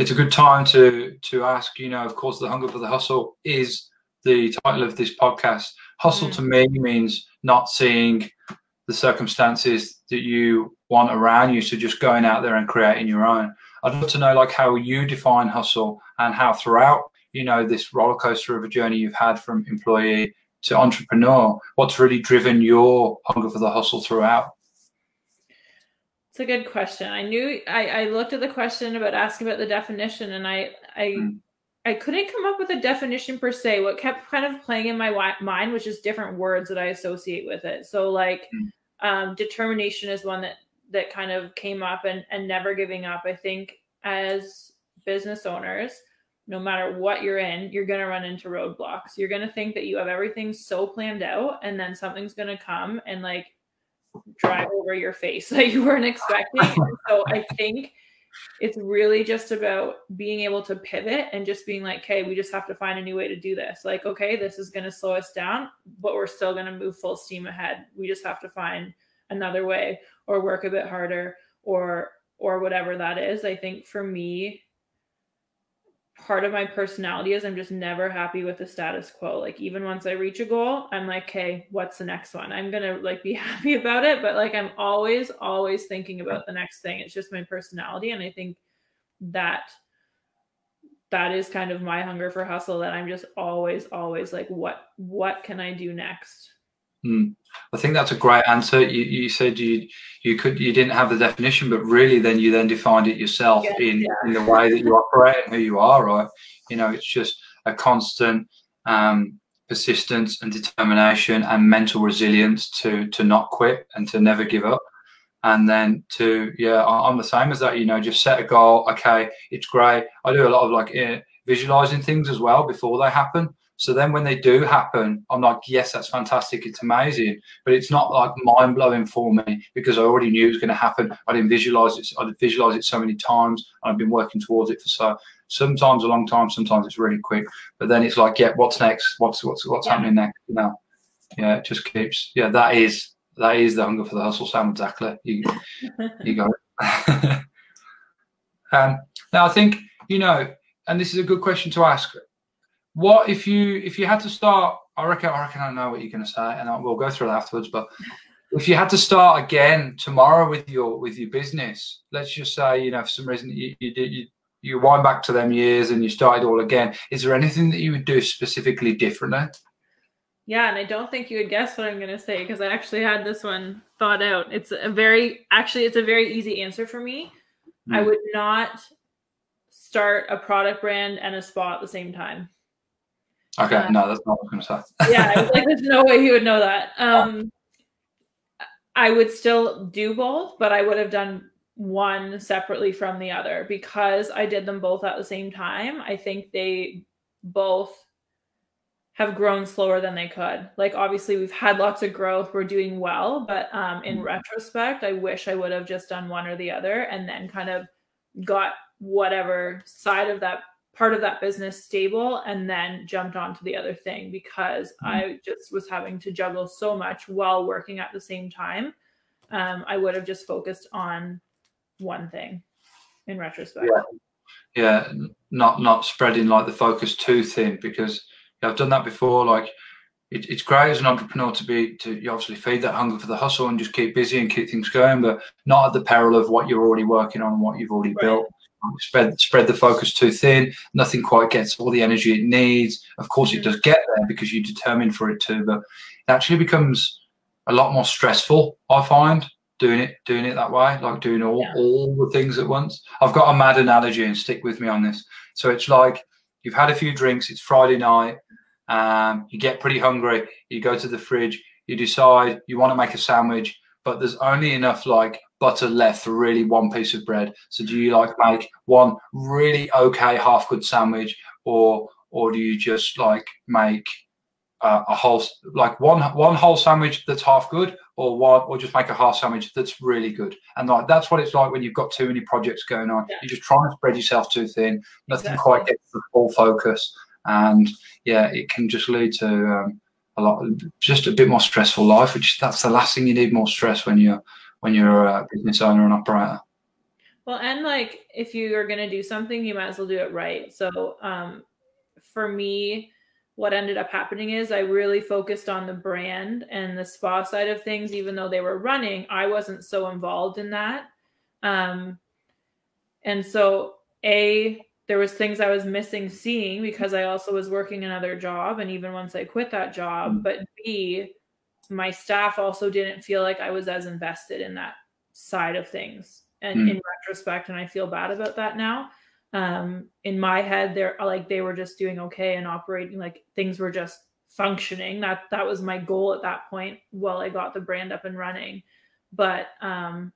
it's a good time to to ask, you know, of course, the hunger for the hustle is the title of this podcast. Hustle mm. to me means not seeing the circumstances that you want around you. So just going out there and creating your own. I'd love to know like how you define hustle and how throughout you know this roller coaster of a journey you've had from employee to entrepreneur what's really driven your hunger for the hustle throughout? It's a good question. I knew i, I looked at the question about asking about the definition and i i mm. i couldn't come up with a definition per se. What kept kind of playing in my mind was just different words that i associate with it. So like mm. um, determination is one that that kind of came up and and never giving up. I think as business owners no matter what you're in, you're going to run into roadblocks. You're going to think that you have everything so planned out, and then something's going to come and like drive over your face that you weren't expecting. so I think it's really just about being able to pivot and just being like, okay, we just have to find a new way to do this. Like, okay, this is going to slow us down, but we're still going to move full steam ahead. We just have to find another way or work a bit harder or or whatever that is. I think for me, part of my personality is I'm just never happy with the status quo. Like even once I reach a goal, I'm like, okay, what's the next one? I'm gonna like be happy about it, but like I'm always, always thinking about the next thing. It's just my personality. And I think that that is kind of my hunger for hustle that I'm just always, always like, what what can I do next? Hmm. I think that's a great answer. You, you said you you could you didn't have the definition, but really then you then defined it yourself yeah, in, yeah. in the way that you operate and who you are, right? You know, it's just a constant um, persistence and determination and mental resilience to to not quit and to never give up and then to yeah i'm the same as that you know just set a goal okay it's great i do a lot of like eh, visualizing things as well before they happen so then when they do happen i'm like yes that's fantastic. It's amazing. But it's not like mind-blowing for me because i already knew it was going to happen. I didn't visualize it i did visualize it so many times And i've been working towards it for so sometimes a long time sometimes it's really quick. But then it's like yeah what's next? What's what's what's yeah. happening next? You know? Yeah it just keeps yeah that is that is the hunger for the hustle sam exactly. You you got it um now i think you know and this is a good question to ask what if you if you had to start i reckon i reckon i know what you're going to say and I, we'll go through it afterwards but if you had to start again tomorrow with your with your business let's just say you know for some reason you, you did you you wind back to them years and you started all again, is there anything that you would do specifically differently? Yeah, and I don't think you would guess what I'm going to say because I actually had this one thought out. It's a very, actually, it's a very easy answer for me. Mm. I would not start a product brand and a spa at the same time. Okay, uh, no, that's not what I was going to say. yeah, I was like, there's no way he would know that. Um, I would still do both, but I would have done one separately from the other because I did them both at the same time. I think they both have grown slower than they could. Like obviously we've had lots of growth, we're doing well, but um in mm-hmm. retrospect, I wish I would have just done one or the other and then kind of got whatever side of that part of that business stable and then jumped onto the other thing because mm-hmm. I just was having to juggle so much while working at the same time. Um, I would have just focused on one thing in retrospect. Yeah. yeah, not not spreading like the focus too thin because I've done that before. Like it, it's great as an entrepreneur to be to you obviously feed that hunger for the hustle and just keep busy and keep things going, but not at the peril of what you're already working on, what you've already right. built. Spread spread the focus too thin. Nothing quite gets all the energy it needs. Of course, it does get there because you're determined for it to, but it actually becomes a lot more stressful. I find doing it doing it that way like doing all yeah. all the things at once i've got a mad analogy and stick with me on this so it's like you've had a few drinks it's friday night um, you get pretty hungry you go to the fridge you decide you want to make a sandwich but there's only enough like butter left for really one piece of bread. So do you like make one really okay half good sandwich or or do you just like make uh, a whole like one one whole sandwich that's half good or one or just make a half sandwich that's really good? And like that's what it's like when you've got too many projects going on. Yeah. you just try and spread yourself too thin. Nothing exactly. quite gets the full focus. And yeah it can just lead to um, a lot just a bit more stressful life which that's the last thing you need more stress when you're when you're a business owner and operator well and like if you are going to do something you might as well do it right so um for me what ended up happening is I really focused on the brand and the spa side of things, even though they were running, I wasn't so involved in that. Um, and so, A, there was things I was missing seeing because I also was working another job. And even once I quit that job, but B, my staff also didn't feel like I was as invested in that side of things. And mm. in retrospect, and I feel bad about that now um in my head they're like they were just doing okay and operating like things were just functioning that that was my goal at that point while i got the brand up and running but um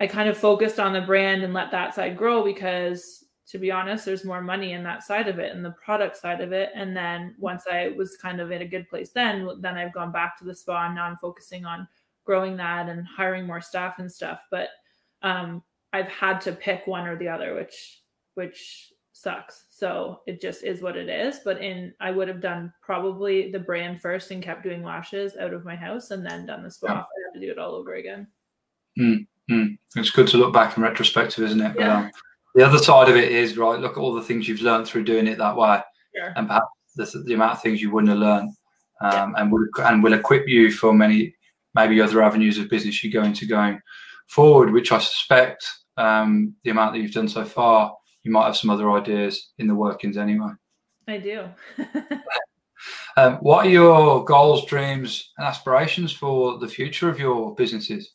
i kind of focused on the brand and let that side grow because to be honest there's more money in that side of it and the product side of it and then once i was kind of in a good place then then i've gone back to the spa and now i'm focusing on growing that and hiring more staff and stuff but um i've had to pick one or the other which which sucks. So it just is what it is. But in I would have done probably the brand first and kept doing lashes out of my house and then done the spa. Yeah. I had to do it all over again. Mm, mm. It's good to look back in retrospective, isn't it? Yeah. But, um, the other side of it is right. Look at all the things you've learned through doing it that way, sure. and perhaps the, the, amount of things you wouldn't have learned, um, yeah. and will and will equip you for many maybe other avenues of business you go into going forward. Which I suspect um, the amount that you've done so far you might have some other ideas in the workings anyway. I do. um, what are your goals, dreams, and aspirations for the future of your businesses?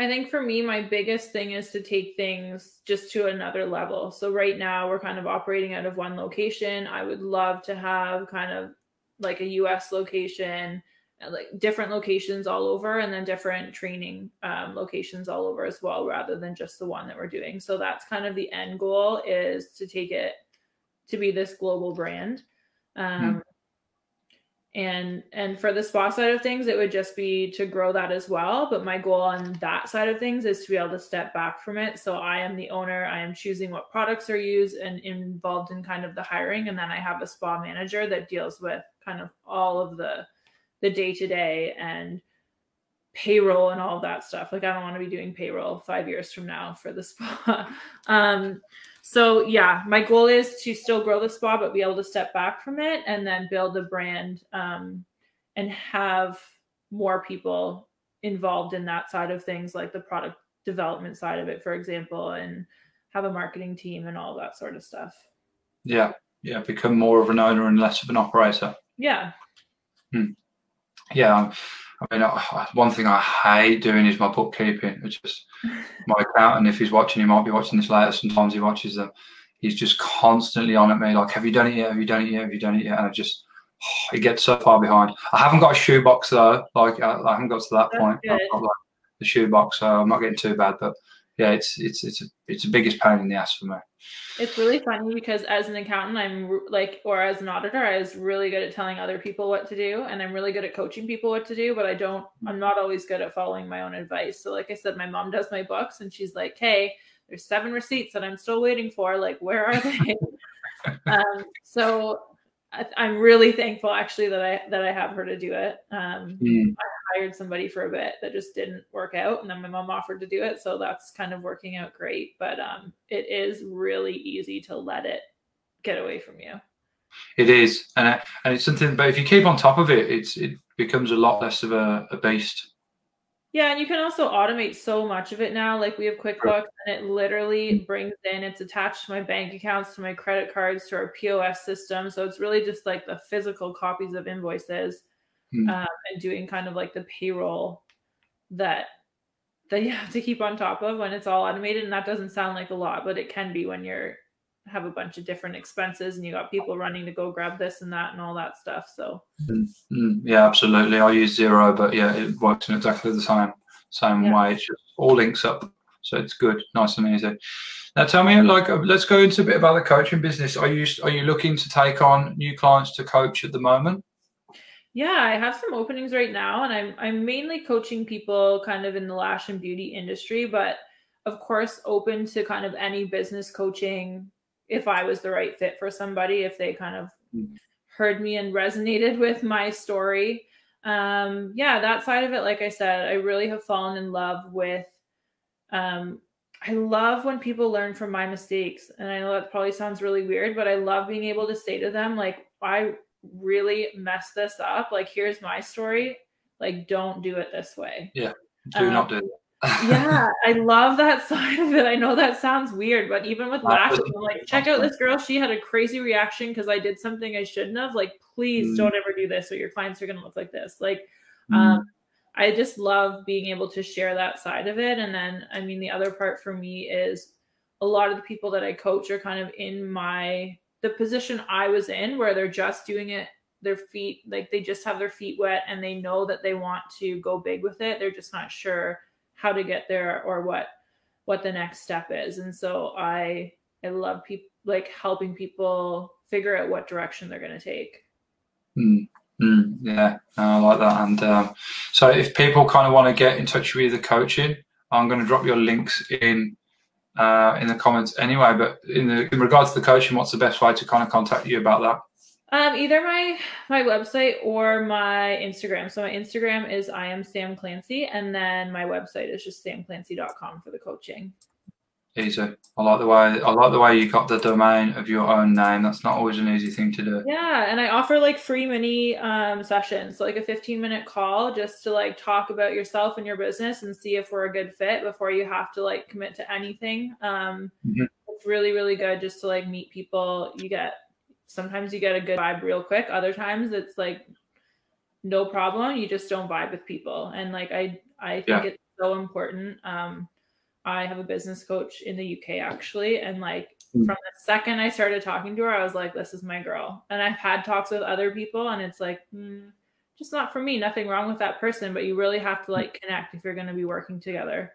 I think for me, my biggest thing is to take things just to another level. So right now we're kind of operating out of one location. I would love to have kind of like a US location, like different locations all over, and then different training um, locations all over as well, rather than just the one that we're doing. So that's kind of the end goal is to take it to be this global brand. Um, mm and and for the spa side of things it would just be to grow that as well. But my goal on that side of things is to be able to step back from it. So i am the owner. I am choosing what products are used and involved in kind of the hiring. And then i have a spa manager that deals with kind of all of the the day to day and payroll and all of that stuff. Like i don't want to be doing payroll 5 years from now for the spa. Um so yeah, my goal is to still grow the spa, but be able to step back from it and then build a brand um, and have more people involved in that side of things, like the product development side of it, for example, and have a marketing team and all that sort of stuff. Yeah, yeah, become more of an owner and less of an operator. Yeah. Hmm. Yeah, I mean, one thing I hate doing is my bookkeeping. It's just my accountant, if he's watching, he might be watching this later. Sometimes he watches them. He's just constantly on at me, like, "Have you done it yet? Have you done it yet? Have you done it yet?" And I just, oh, he gets so far behind. I haven't got a shoebox though. Like, I, I haven't got to that That's point. I've got like the shoebox, so I'm not getting too bad. But yeah, it's it's it's a, it's the biggest pain in the ass for me. It's really funny because as an accountant, I'm like, or as an auditor, I was really good at telling other people what to do, and I'm really good at coaching people what to do. But I don't, I'm not always good at following my own advice. So, like I said, my mom does my books, and she's like, "Hey, there's seven receipts that I'm still waiting for. Like, where are they?" um, so I, am really thankful actually that I that I have her to do it. Um, mm. I hired somebody for a bit that just didn't work out, and then my mom offered to do it, so that's kind of working out great. But um, it is really easy to let it get away from you. It is, and and it's something. But if you keep on top of it, it's it becomes a lot less of a, a beast. Yeah, and you can also automate so much of it now. Like we have QuickBooks, and it literally brings in. It's attached to my bank accounts, to my credit cards, to our POS system. So it's really just like the physical copies of invoices mm. um, and doing kind of like the payroll that that you have to keep on top of when it's all automated. And that doesn't sound like a lot, but it can be when you're have a bunch of different expenses and you got people running to go grab this and that and all that stuff. So mm, yeah, absolutely. I use Xero but yeah, it works in exactly the same same yeah. way. It's just all links up, so it's good, nice and easy. Now, tell me, like, uh, let's go into a bit about the coaching business. Are you are you looking to take on new clients to coach at the moment? Yeah, I have some openings right now, and I'm I'm mainly coaching people kind of in the lash and beauty industry, but of course open to kind of any business coaching if I was the right fit for somebody, if they kind of mm-hmm. heard me and resonated with my story. Um, yeah, that side of it, like I said, I really have fallen in love with um I love when people learn from my mistakes. And I know that probably sounds really weird, but I love being able to say to them, like, I really messed this up. Like, here's my story. Like, don't do it this way. Yeah. Do um, not do it. Yeah, I love that side of it. I know that sounds weird, but even with lashes, I'm like, check out this girl. She had a crazy reaction because I did something I shouldn't have. Like, please mm. don't ever do this, or your clients are gonna look like this. Like, mm. um, I just love being able to share that side of it. And then, I mean, the other part for me is a lot of the people that I coach are kind of in my the position I was in where they're just doing it their feet like they just have their feet wet and they know that they want to go big with it they're just not sure how to get there or what what the next step is. And so i i love people like helping people figure out what direction they're going to take mm, yeah. I like that. And um, so if people kind of want to get in touch with the coaching i'm going to drop your links in uh, in the comments anyway. But in the in regards to the coaching, what's the best way to kind of contact you about that? Um, either my my website or my Instagram. So my Instagram is I am Sam Clancy, and then my website is just samclancy.com for the coaching. Easy. I like the way I like the way you got the domain of your own name. That's not always an easy thing to do. Yeah, and I offer like free mini um, sessions, so like a 15 minute call just to like talk about yourself and your business and see if we're a good fit before you have to like commit to anything. Um, mm-hmm. It's really really good just to like meet people. You get sometimes you get a good vibe real quick. Other times it's like no problem. You just don't vibe with people, and like I I think yeah. it's so important. Um, I have a business coach in the UK actually, and like mm. from the second I started talking to her, I was like, this is my girl. And I've had talks with other people, and it's like, mm, just not for me. Nothing wrong with that person, but you really have to like connect if you're going to be working together.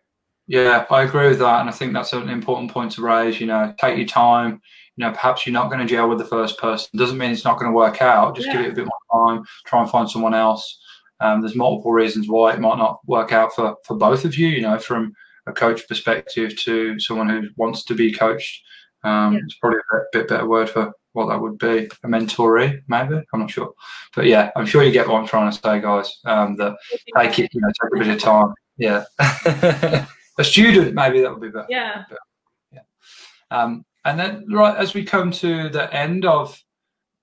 Yeah, I agree with that, and I think that's an important point to raise. You know, take your time. You know, perhaps you're not going to gel with the first person. Doesn't mean it's not going to work out. Just yeah. give it a bit more time. Try and find someone else. Um, there's multiple reasons why it might not work out for for both of you. You know, from a coach perspective to someone who wants to be coached. Um, yeah. It's probably a bit better word for what that would be. A mentoree, maybe. I'm not sure, but yeah, I'm sure you get what I'm trying to say, guys. Um, that take it, you know, take a bit of time. Yeah, a student, maybe that would be better. Yeah. Yeah. Um, and then, right as we come to the end of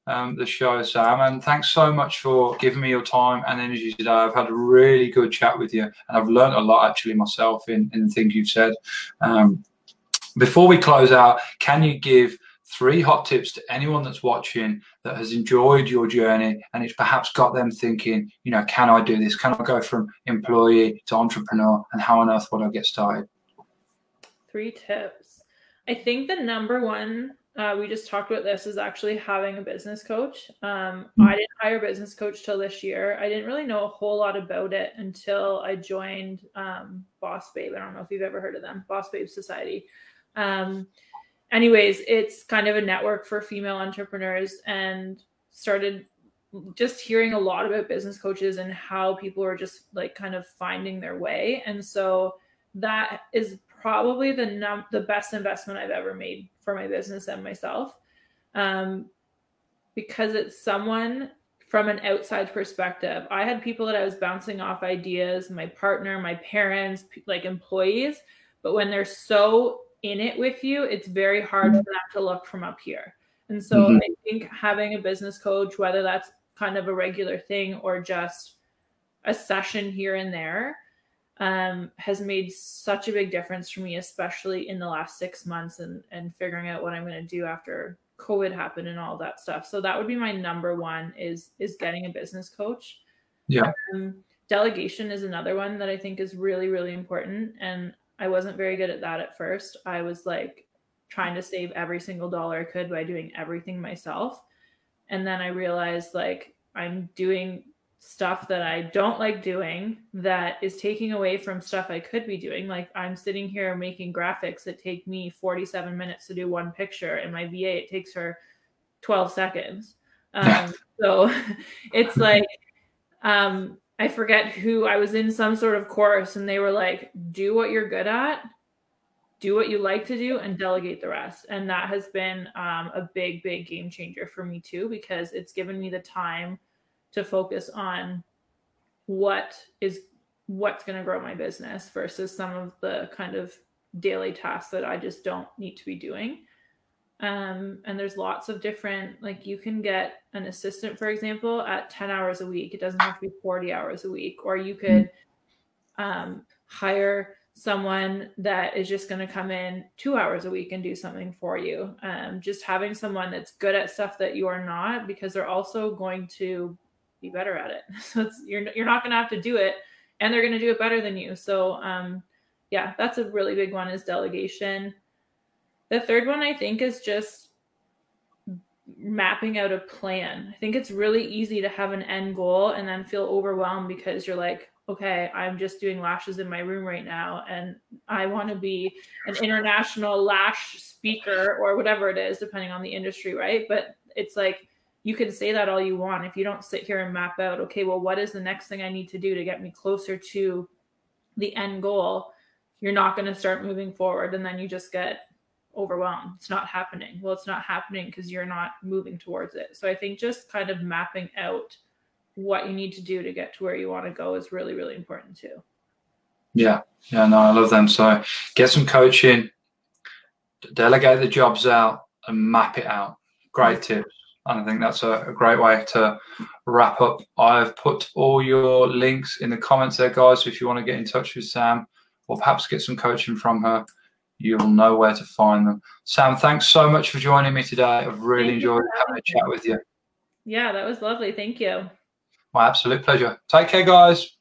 um, the show, Sam. And thanks so much for giving me your time and energy today. I've had a really good chat with you, and I've learned a lot actually myself in, in the things you've said. Um, before we close out, can you give three hot tips to anyone that's watching that has enjoyed your journey and it's perhaps got them thinking, you know, can I do this? Can I go from employee to entrepreneur? And how on earth would I get started? Three tips. I think the number one uh, we just talked about this is actually having a business coach. Um, mm-hmm. I didn't hire a business coach till this year. I didn't really know a whole lot about it until I joined um, Boss Babe. I don't know if you've ever heard of them, Boss Babe Society. Um, anyways, it's kind of a network for female entrepreneurs and started just hearing a lot about business coaches and how people are just like kind of finding their way. And so that is probably the num- the best investment I've ever made for my business and myself. Um, because it's someone from an outside perspective. I had people that I was bouncing off ideas, my partner, my parents, like employees, but when they're so in it with you, it's very hard for them to look from up here. And so mm-hmm. I think having a business coach, whether that's kind of a regular thing or just a session here and there, um, has made such a big difference for me, especially in the last six months and, and figuring out what I'm going to do after COVID happened and all that stuff. So that would be my number one is, is getting a business coach. Yeah. Um, delegation is another one that I think is really, really important. And I wasn't very good at that at first. I was like trying to save every single dollar I could by doing everything myself. And then I realized like I'm doing stuff that I don't like doing that is taking away from stuff I could be doing. Like I'm sitting here making graphics that take me 47 minutes to do one picture, and my VA it takes her 12 seconds. Um, so it's like um, I forget who I was in some sort of course, and they were like, "Do what you're good at." Do what you like to do and delegate the rest. And that has been um, a big, big game changer for me too, because it's given me the time to focus on what is what's going to grow my business versus some of the kind of daily tasks that I just don't need to be doing. Um, and there's lots of different, like you can get an assistant, for example, at 10 hours a week. It doesn't have to be 40 hours a week. Or you could um, hire someone that is just going to come in two hours a week and do something for you. Um, just having someone that's good at stuff that you are not, because they're also going to be better at it. So it's you're you're not going to have to do it, and they're going to do it better than you. So um, yeah, that's a really big one is delegation. The third one I think is just mapping out a plan. I think it's really easy to have an end goal and then feel overwhelmed because you're like, okay, I'm just doing lashes in my room right now and I want to be an international lash speaker or whatever it is, depending on the industry, right? But it's like you can say that all you want if you don't sit here and map out okay well what is the next thing i need to do to get me closer to the end goal you're not going to start moving forward and then you just get overwhelmed. It's not happening. Well it's not happening because you're not moving towards it. So i think just kind of mapping out what you need to do to get to where you want to go is really really important too. Yeah. Yeah no i love them. So get some coaching delegate the jobs out and map it out. Great mm-hmm. tips. And I think that's a, a, great way to wrap up. I've put all your links in the comments there, guys. So if you want to get in touch with Sam or perhaps get some coaching from her, you'll know where to find them. Sam, thanks so much for joining me today. I've really Thank enjoyed having a chat with you. Yeah, that was lovely. Thank you. My absolute pleasure. Take care, guys.